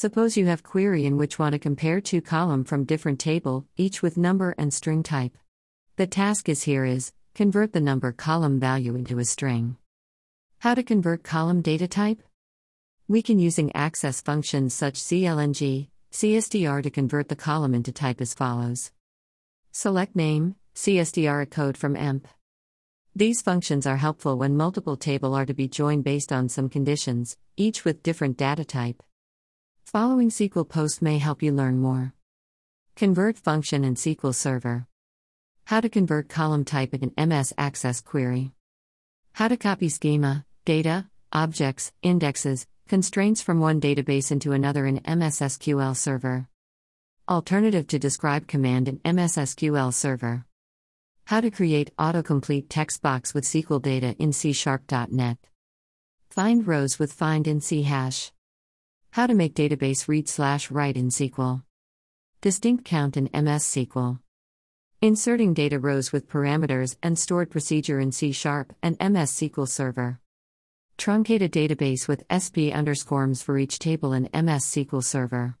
Suppose you have query in which want to compare two column from different table, each with number and string type. The task is here is convert the number column value into a string. How to convert column data type? We can using access functions such clng, CStr to convert the column into type as follows. Select name, CStr a code from EMP. These functions are helpful when multiple table are to be joined based on some conditions, each with different data type. Following SQL post may help you learn more. Convert function in SQL Server. How to convert column type in an MS Access query. How to copy schema, data, objects, indexes, constraints from one database into another in MS SQL Server. Alternative to describe command in MS SQL Server. How to create autocomplete text box with SQL data in C Sharp.net. Find rows with find in C hash. How to make database read slash write in SQL. Distinct count in MS SQL. Inserting data rows with parameters and stored procedure in C Sharp and MS SQL Server. Truncate a database with SP underscores for each table in MS SQL Server.